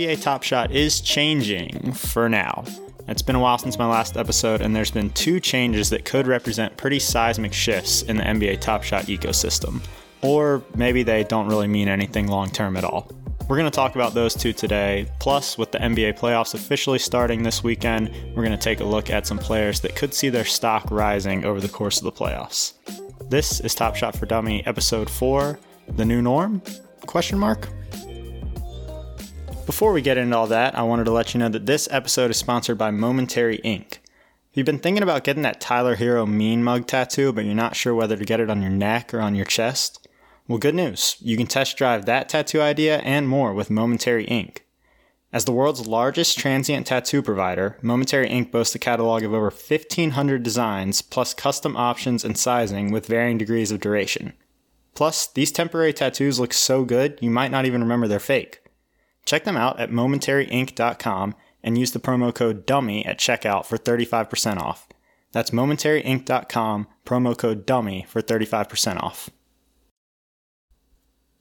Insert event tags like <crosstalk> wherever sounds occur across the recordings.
NBA Top Shot is changing for now. It's been a while since my last episode, and there's been two changes that could represent pretty seismic shifts in the NBA Top Shot ecosystem. Or maybe they don't really mean anything long term at all. We're going to talk about those two today. Plus, with the NBA playoffs officially starting this weekend, we're going to take a look at some players that could see their stock rising over the course of the playoffs. This is Top Shot for Dummy, episode 4, The New Norm? Question mark? Before we get into all that, I wanted to let you know that this episode is sponsored by Momentary Ink. If you've been thinking about getting that Tyler Herro mean mug tattoo, but you're not sure whether to get it on your neck or on your chest, well, good news. You can test drive that tattoo idea and more with Momentary Ink. As the world's largest transient tattoo provider, Momentary Ink boasts a catalog of over 1,500 designs, plus custom options and sizing with varying degrees of duration. Plus, these temporary tattoos look so good you might not even remember they're fake. Check them out at momentaryink.com and use the promo code DUMMY at checkout for 35% off. That's momentaryink.com, promo code DUMMY for 35% off.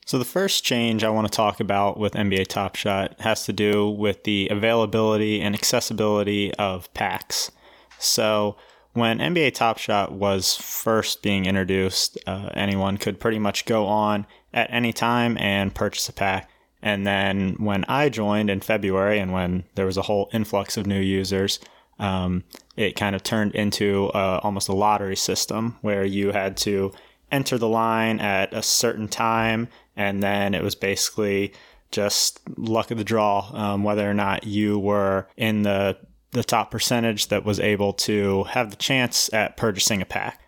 So, the first change I want to talk about with NBA Top Shot has to do with the availability and accessibility of packs. So, when NBA Top Shot was first being introduced, uh, anyone could pretty much go on at any time and purchase a pack. And then when I joined in February, and when there was a whole influx of new users, um, it kind of turned into uh, almost a lottery system where you had to enter the line at a certain time, and then it was basically just luck of the draw um, whether or not you were in the the top percentage that was able to have the chance at purchasing a pack.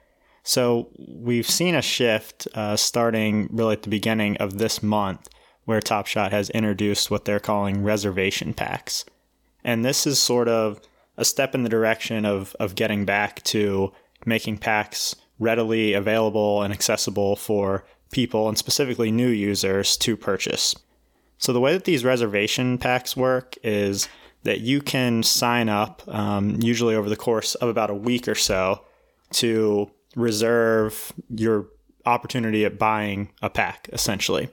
So we've seen a shift uh, starting really at the beginning of this month where Top Shot has introduced what they're calling reservation packs. And this is sort of a step in the direction of, of getting back to making packs readily available and accessible for people and specifically new users to purchase. So, the way that these reservation packs work is that you can sign up, um, usually over the course of about a week or so, to reserve your opportunity at buying a pack, essentially.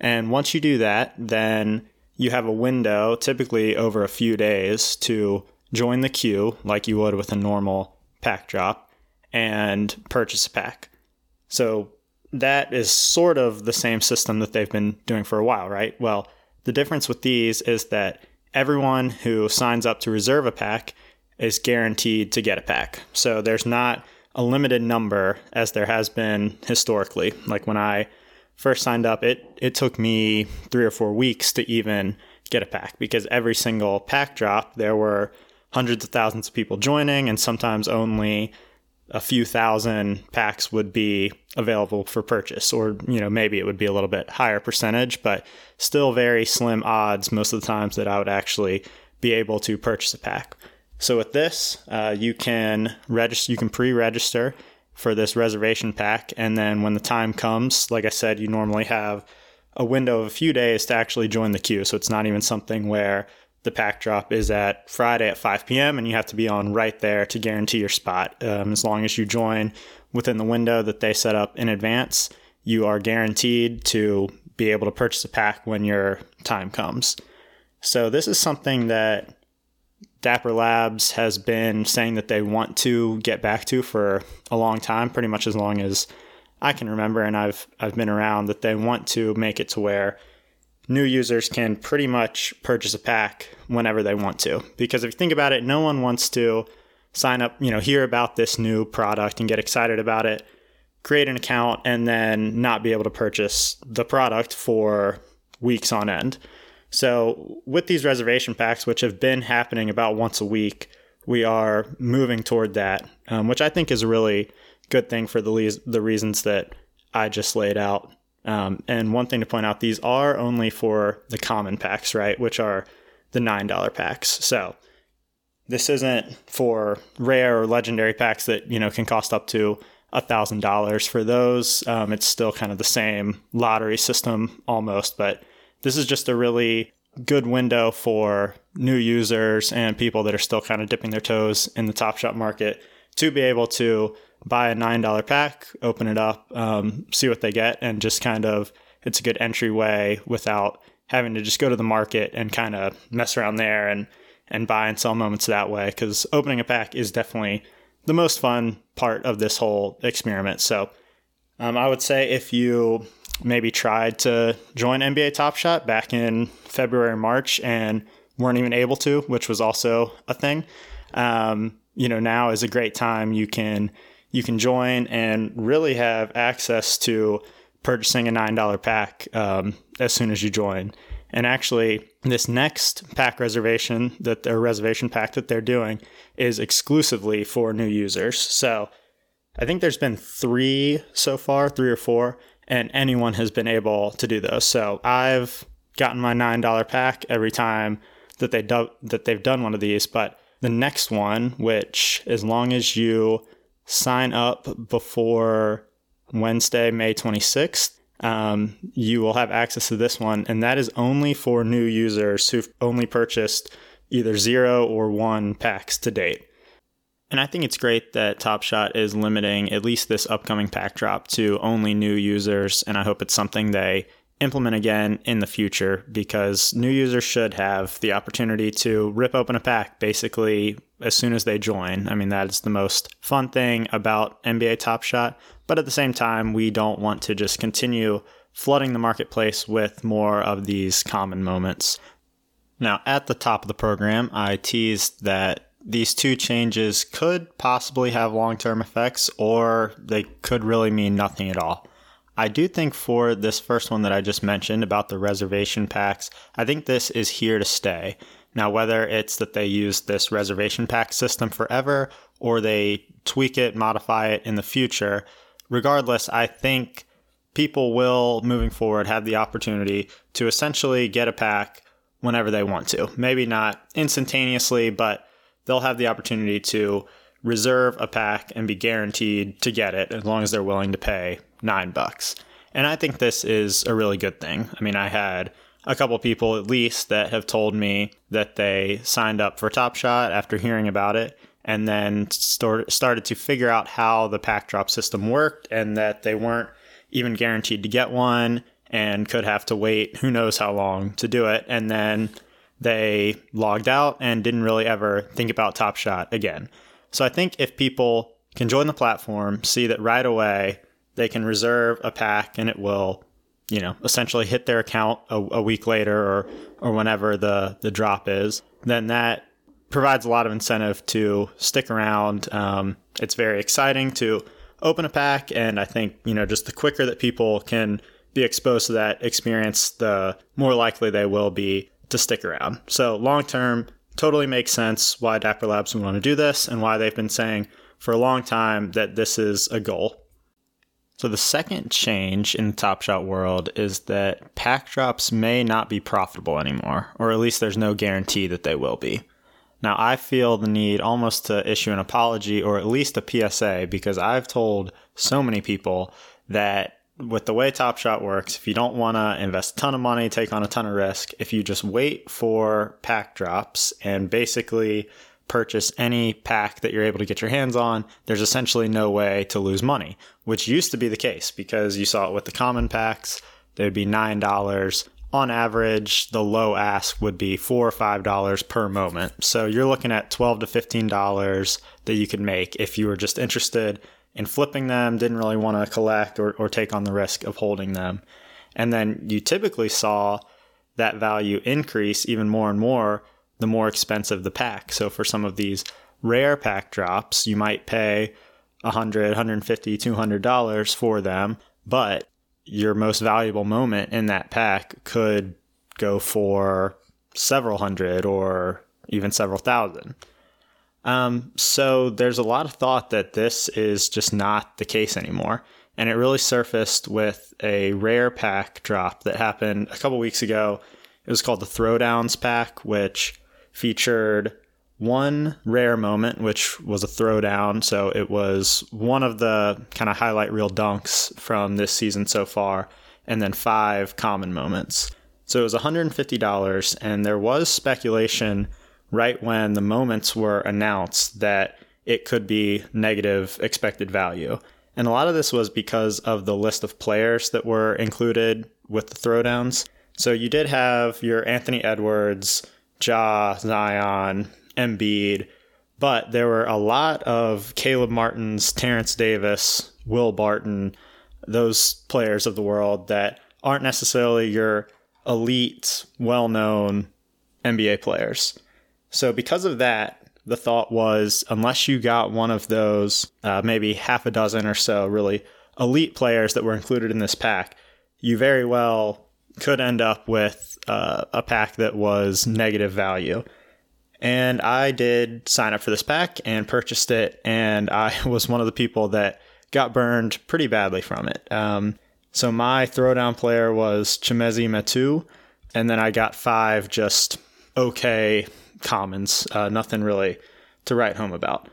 And once you do that, then you have a window, typically over a few days, to join the queue like you would with a normal pack drop and purchase a pack. So that is sort of the same system that they've been doing for a while, right? Well, the difference with these is that everyone who signs up to reserve a pack is guaranteed to get a pack. So there's not a limited number as there has been historically. Like when I first signed up, it it took me three or four weeks to even get a pack because every single pack drop there were hundreds of thousands of people joining, and sometimes only a few thousand packs would be available for purchase, or you know maybe it would be a little bit higher percentage, but still very slim odds most of the times that I would actually be able to purchase a pack. So with this, uh, you can register, you can pre-register for this reservation pack. And then when the time comes, like I said, you normally have a window of a few days to actually join the queue. So it's not even something where the pack drop is at Friday at 5 p.m. and you have to be on right there to guarantee your spot. Um, as long as you join within the window that they set up in advance, you are guaranteed to be able to purchase a pack when your time comes. So this is something that Dapper Labs has been saying that they want to get back to for a long time, pretty much as long as I can remember, and I've I've been around. That they want to make it to where new users can pretty much purchase a pack whenever they want to. Because if you think about it, no one wants to sign up, you know, hear about this new product and get excited about it, create an account, and then not be able to purchase the product for weeks on end. So, with these reservation packs, which have been happening about once a week, we are moving toward that, um, which I think is a really good thing for the le- the reasons that I just laid out. Um, and one thing to point out, these are only for the common packs, right? Which are the nine dollar packs. So this isn't for rare or legendary packs that you know can cost up to a thousand dollars. For those, um, it's still kind of the same lottery system almost, but this is just a really good window for new users and people that are still kind of dipping their toes in the Top Shot market to be able to buy a $9 pack, open it up, um, see what they get, and just kind of, it's a good entryway without having to just go to the market and kind of mess around there and, and buy and sell moments that way. Because opening a pack is definitely the most fun part of this whole experiment. So um, I would say if you maybe tried to join NBA Top Shot back in February, March, and weren't even able to, which was also a thing. Um, you know, now is a great time. You can you can join and really have access to purchasing a nine dollar pack um, as soon as you join. And actually, this next pack reservation that their reservation pack that they're doing is exclusively for new users. So I think there's been three so far, three or four, and anyone has been able to do those. So I've gotten my nine dollar pack every time that they do, that they've done one of these. But the next one, which as long as you sign up before Wednesday, May 26th, um, you will have access to this one, and that is only for new users who've only purchased either zero or one packs to date. And I think it's great that Top Shot is limiting at least this upcoming pack drop to only new users, and I hope it's something they implement again in the future because new users should have the opportunity to rip open a pack basically as soon as they join. I mean, that is the most fun thing about NBA Top Shot. But at the same time, we don't want to just continue flooding the marketplace with more of these common moments. Now, at the top of the program, I teased that these two changes could possibly have long term effects or they could really mean nothing at all. I do think for this first one that I just mentioned about the reservation packs, I think this is here to stay. Now, whether it's that they use this reservation pack system forever or they tweak it, modify it in the future, regardless, I think people will, moving forward, have the opportunity to essentially get a pack whenever they want to. Maybe not instantaneously, but they'll have the opportunity to reserve a pack and be guaranteed to get it as long as they're willing to pay nine bucks. And I think this is a really good thing. I mean, I had a couple people at least that have told me that they signed up for Top Shot after hearing about it and then start, started to figure out how the pack drop system worked and that they weren't even guaranteed to get one and could have to wait who knows how long to do it. And then they logged out and didn't really ever think about Top Shot again. So I think if people can join the platform, see that right away they can reserve a pack and it will, you know, essentially hit their account a, a week later or or whenever the the drop is, then that provides a lot of incentive to stick around. Um, it's very exciting to open a pack, and I think you know just the quicker that people can be exposed to that experience, the more likely they will be to stick around. So long term, totally makes sense why Dapper Labs would want to do this and why they've been saying for a long time that this is a goal. So the second change in the Top Shot world is that pack drops may not be profitable anymore, or at least there's no guarantee that they will be. Now, I feel the need almost to issue an apology or at least a PSA because I've told so many people that with the way Top Shot works, if you don't want to invest a ton of money, take on a ton of risk, if you just wait for pack drops and basically purchase any pack that you're able to get your hands on, there's essentially no way to lose money, which used to be the case because you saw it with the common packs. They would be $9. On average, the low ask would be four or five dollars per moment. So you're looking at twelve to fifteen dollars that you could make if you were just interested in flipping them, didn't really want to collect or, or take on the risk of holding them. And then you typically saw that value increase even more and more the more expensive the pack. So for some of these rare pack drops, you might pay 100, 150, 200 dollars for them, but your most valuable moment in that pack could go for several hundred or even several thousand. Um, so there's a lot of thought that this is just not the case anymore. And it really surfaced with a rare pack drop that happened a couple weeks ago. It was called the Throwdowns pack, which featured one rare moment, which was a throwdown. So it was one of the kind of highlight reel dunks from this season so far, and then five common moments. So it was $150, and there was speculation right when the moments were announced that it could be negative expected value. And a lot of this was because of the list of players that were included with the throwdowns. So you did have your Anthony Edwards, Ja, Zion, Embiid, but there were a lot of Caleb Martins, Terrence Davis, Will Barton, those players of the world that aren't necessarily your elite, well known NBA players. So, because of that, the thought was unless you got one of those, uh, maybe half a dozen or so really elite players that were included in this pack, you very well could end up with uh, a pack that was negative value. And I did sign up for this pack and purchased it, and I <laughs> was one of the people that got burned pretty badly from it. Um, so my throwdown player was Chimezie Metu, and then I got five just okay commons, uh, nothing really to write home about.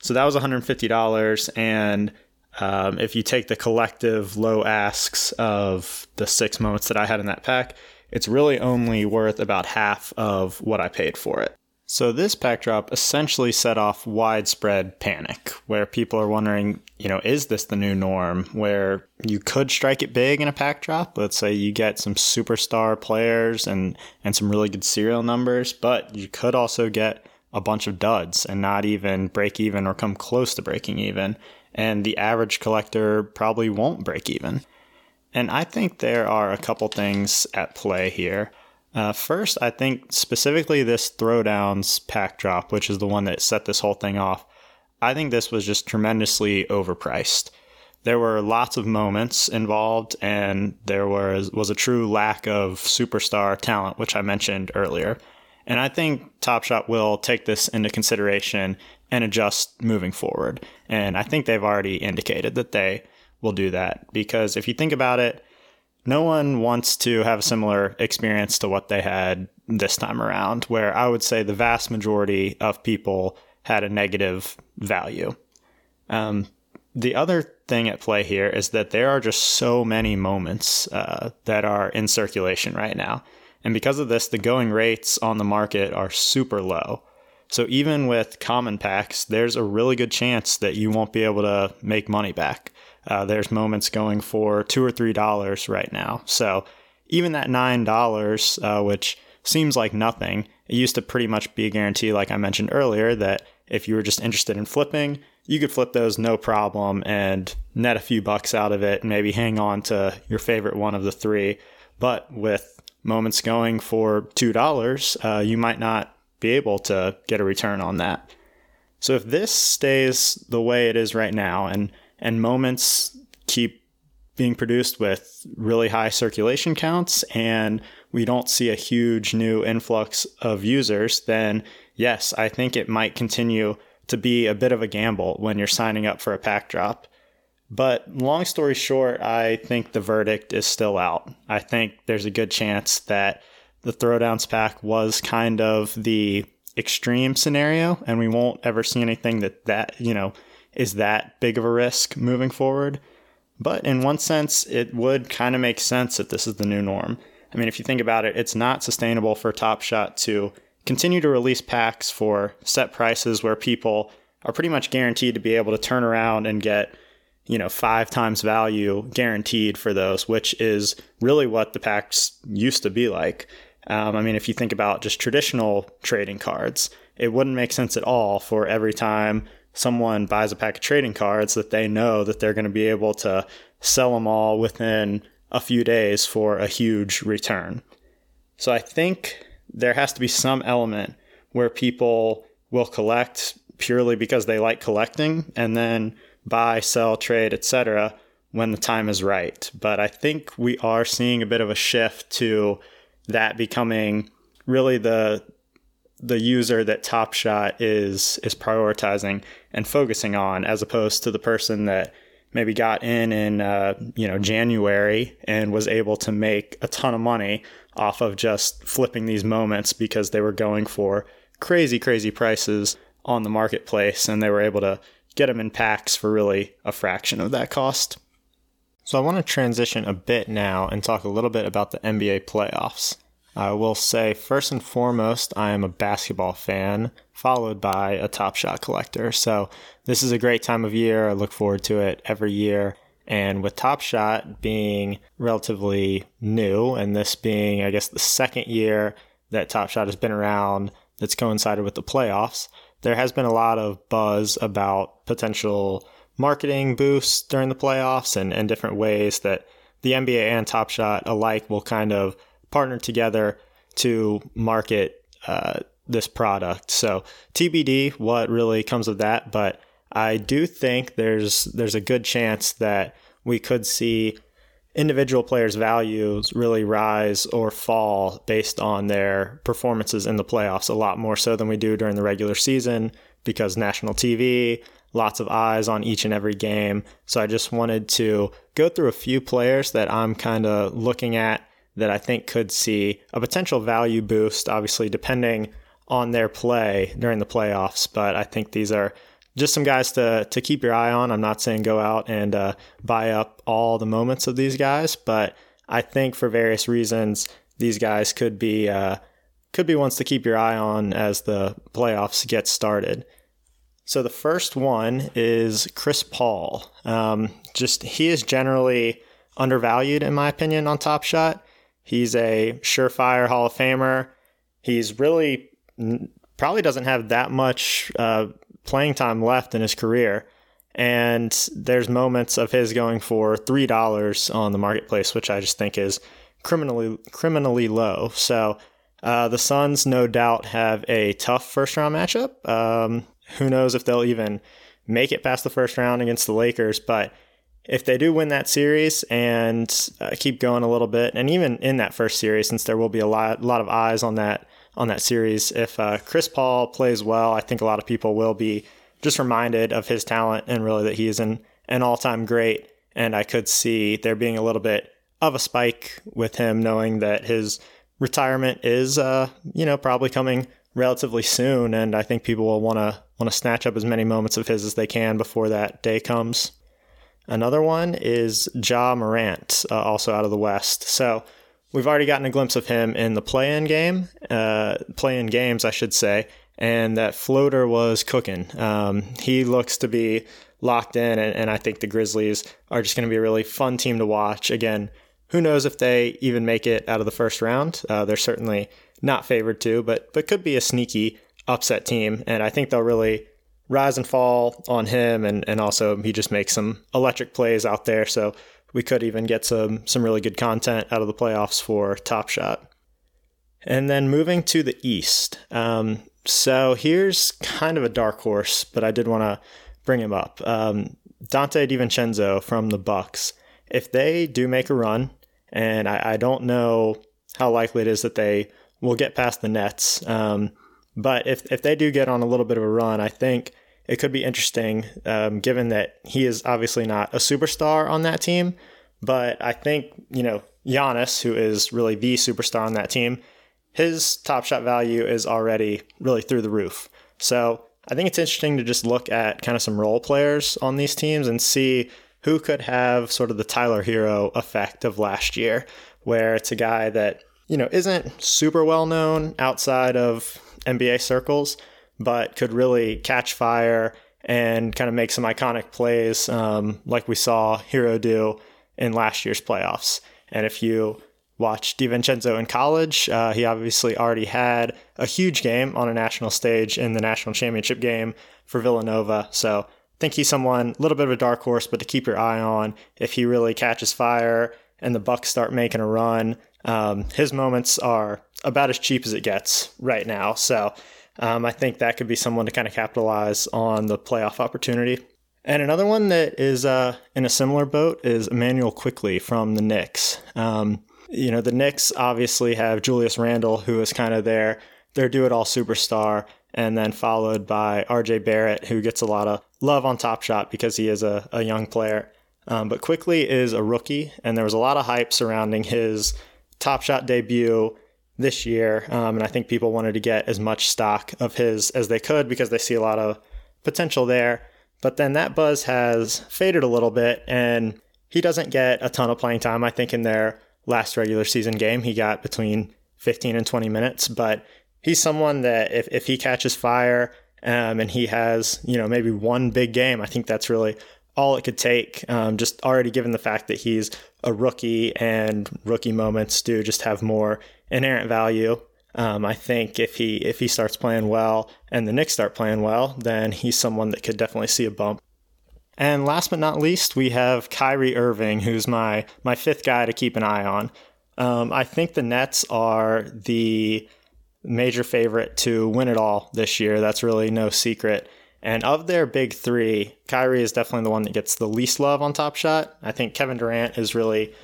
So that was $150. And um, if you take the collective low asks of the six moments that I had in that pack, it's really only worth about half of what I paid for it. So this pack drop essentially set off widespread panic where people are wondering, you know, is this the new norm where you could strike it big in a pack drop? Let's say you get some superstar players and and some really good serial numbers, but you could also get a bunch of duds and not even break even or come close to breaking even. And the average collector probably won't break even. And I think there are a couple things at play here. Uh, first, I think specifically this throwdowns pack drop, which is the one that set this whole thing off, I think this was just tremendously overpriced. There were lots of moments involved, and there was was a true lack of superstar talent, which I mentioned earlier. And I think Top Shot will take this into consideration and adjust moving forward. And I think they've already indicated that they will do that because if you think about it, no one wants to have a similar experience to what they had this time around, where I would say the vast majority of people had a negative value. Um, the other thing at play here is that there are just so many moments uh, that are in circulation right now. And because of this, the going rates on the market are super low. So even with common packs, there's a really good chance that you won't be able to make money back. Uh, there's moments going for two or three dollars right now. So even that nine dollars, uh, which seems like nothing, it used to pretty much be a guarantee, like I mentioned earlier, that if you were just interested in flipping, you could flip those no problem and net a few bucks out of it and maybe hang on to your favorite one of the three. But with moments going for $2, uh, you might not be able to get a return on that. So if this stays the way it is right now and and moments keep being produced with really high circulation counts and we don't see a huge new influx of users, then yes, I think it might continue to be a bit of a gamble when you're signing up for a pack drop. But long story short, I think the verdict is still out. I think there's a good chance that the throwdowns pack was kind of the extreme scenario and we won't ever see anything that that, you know, is that big of a risk moving forward. But in one sense, it would kind of make sense if this is the new norm. I mean, if you think about it, it's not sustainable for Top Shot to continue to release packs for set prices where people are pretty much guaranteed to be able to turn around and get, you know, five times value guaranteed for those, which is really what the packs used to be like. Um, I mean, if you think about just traditional trading cards, it wouldn't make sense at all for every time someone buys a pack of trading cards that they know that they're going to be able to sell them all within a few days for a huge return. So I think there has to be some element where people will collect purely because they like collecting and then buy, sell, trade, etc. when the time is right. But I think we are seeing a bit of a shift to that becoming really the the user that Top Shot is is prioritizing and focusing on, as opposed to the person that maybe got in in uh, you know January and was able to make a ton of money off of just flipping these moments because they were going for crazy crazy prices on the marketplace and they were able to get them in packs for really a fraction of that cost. So I want to transition a bit now and talk a little bit about the NBA playoffs. I will say, first and foremost, I am a basketball fan, followed by a Top Shot collector. So this is a great time of year. I look forward to it every year. And with Top Shot being relatively new, and this being, I guess, the second year that Top Shot has been around that's coincided with the playoffs, there has been a lot of buzz about potential marketing boosts during the playoffs and, and different ways that the NBA and Top Shot alike will kind of partner together to market uh, this product. So TBD, what really comes of that, but I do think there's there's a good chance that we could see individual players' values really rise or fall based on their performances in the playoffs a lot more so than we do during the regular season because national TV, lots of eyes on each and every game. So I just wanted to go through a few players that I'm kind of looking at that I think could see a potential value boost, obviously, depending on their play during the playoffs. But I think these are just some guys to to keep your eye on. I'm not saying go out and uh, buy up all the moments of these guys, but I think for various reasons these guys could be uh, could be ones to keep your eye on as the playoffs get started. So the first one is Chris Paul. Um, just he is generally undervalued in my opinion on Top Shot. He's a surefire Hall of Famer. He's really probably doesn't have that much uh, playing time left in his career. And there's moments of his going for three dollars on the marketplace, which I just think is criminally criminally low. So uh, the Suns, no doubt, have a tough first round matchup. Um, who knows if they'll even make it past the first round against the Lakers? But if they do win that series and uh, keep going a little bit, and even in that first series, since there will be a lot, lot of eyes on that on that series. If uh, Chris Paul plays well, I think a lot of people will be just reminded of his talent and really that he is an, an all time great. And I could see there being a little bit of a spike with him, knowing that his retirement is, uh, you know, probably coming relatively soon. And I think people will want to want to snatch up as many moments of his as they can before that day comes. Another one is Ja Morant, uh, also out of the West. So we've already gotten a glimpse of him in the play-in game, uh, play-in games, I should say, and that floater was cooking. Um, he looks to be locked in, and, and I think the Grizzlies are just going to be a really fun team to watch. Again, who knows if they even make it out of the first round? Uh, they're certainly not favored to, but but could be a sneaky upset team, and I think they'll really rise and fall on him, and and also he just makes some electric plays out there. So we could even get some some really good content out of the playoffs for Top Shot. And then moving to the East. Um, so here's kind of a dark horse, but I did want to bring him up. Um, Donte DiVincenzo from the Bucks. If they do make a run, and I, I, don't know how likely it is that they will get past the Nets, um, but if if they do get on a little bit of a run, I think it could be interesting, um, given that he is obviously not a superstar on that team. But I think, you know, Giannis, who is really the superstar on that team, his top shot value is already really through the roof. So I think it's interesting to just look at kind of some role players on these teams and see who could have sort of the Tyler Herro effect of last year, where it's a guy that, you know, isn't super well known outside of NBA circles, but could really catch fire and kind of make some iconic plays um, like we saw Herro do in last year's playoffs. And if you watch DiVincenzo in college, uh, he obviously already had a huge game on a national stage in the national championship game for Villanova. So I think he's someone a little bit of a dark horse, but to keep your eye on if he really catches fire and the Bucks start making a run. Um, his moments are about as cheap as it gets right now. So um, I think that could be someone to kind of capitalize on the playoff opportunity. And another one that is uh, in a similar boat is Immanuel Quickley from the Knicks. Um, you know, the Knicks obviously have Julius Randle, who is kind of their their do it all superstar, and then followed by RJ Barrett, who gets a lot of love on Top Shot because he is a, a young player. Um, but Quickley is a rookie, and there was a lot of hype surrounding his Top Shot debut this year. Um, and I think people wanted to get as much stock of his as they could because they see a lot of potential there. But then that buzz has faded a little bit, and he doesn't get a ton of playing time. I think in their last regular season game, he got between 15 and 20 minutes, but he's someone that if, if he catches fire um, and he has, you know, maybe one big game, I think that's really all it could take. Um, just already given the fact that he's a rookie and rookie moments do just have more inherent value. Um, I think if he if he starts playing well and the Knicks start playing well, then he's someone that could definitely see a bump. And last but not least, we have Kyrie Irving, who's my my fifth guy to keep an eye on. Um, I think the Nets are the major favorite to win it all this year. That's really no secret. And of their big three, Kyrie is definitely the one that gets the least love on Top Shot. I think Kevin Durant is really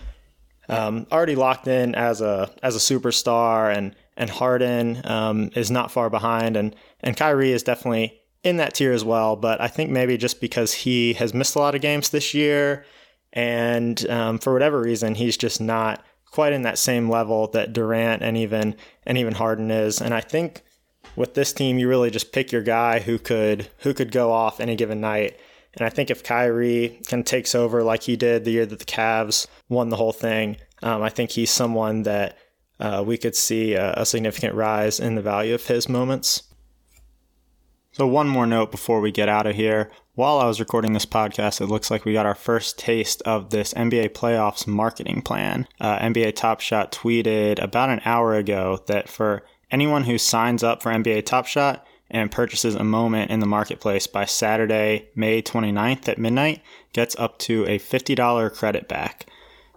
um, already locked in as a as a superstar, and and Harden um, is not far behind, and and Kyrie is definitely in that tier as well. But I think maybe just because he has missed a lot of games this year, and um, for whatever reason, he's just not quite in that same level that Durant and even and even Harden is. And I think with this team, you really just pick your guy who could who could go off any given night. And I think if Kyrie kind of takes over like he did the year that the Cavs won the whole thing, um, I think he's someone that uh, we could see a, a significant rise in the value of his moments. So, one more note before we get out of here. While I was recording this podcast, it looks like we got our first taste of this NBA playoffs marketing plan. Uh, NBA Top Shot tweeted about an hour ago that for anyone who signs up for NBA Top Shot and purchases a moment in the marketplace by Saturday, May 29th at midnight gets up to a $50 credit back.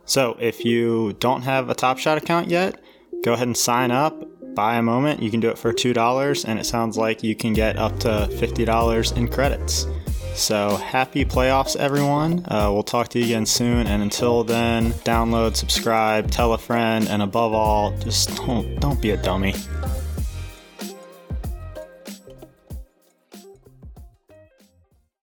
So, if you don't have a Top Shot account yet, go ahead and sign up buy a moment. You can do it for $2, and it sounds like you can get up to $50 in credits. So happy playoffs, everyone. Uh, we'll talk to you again soon. And until then, download, subscribe, tell a friend, and above all, just don't, don't be a dummy.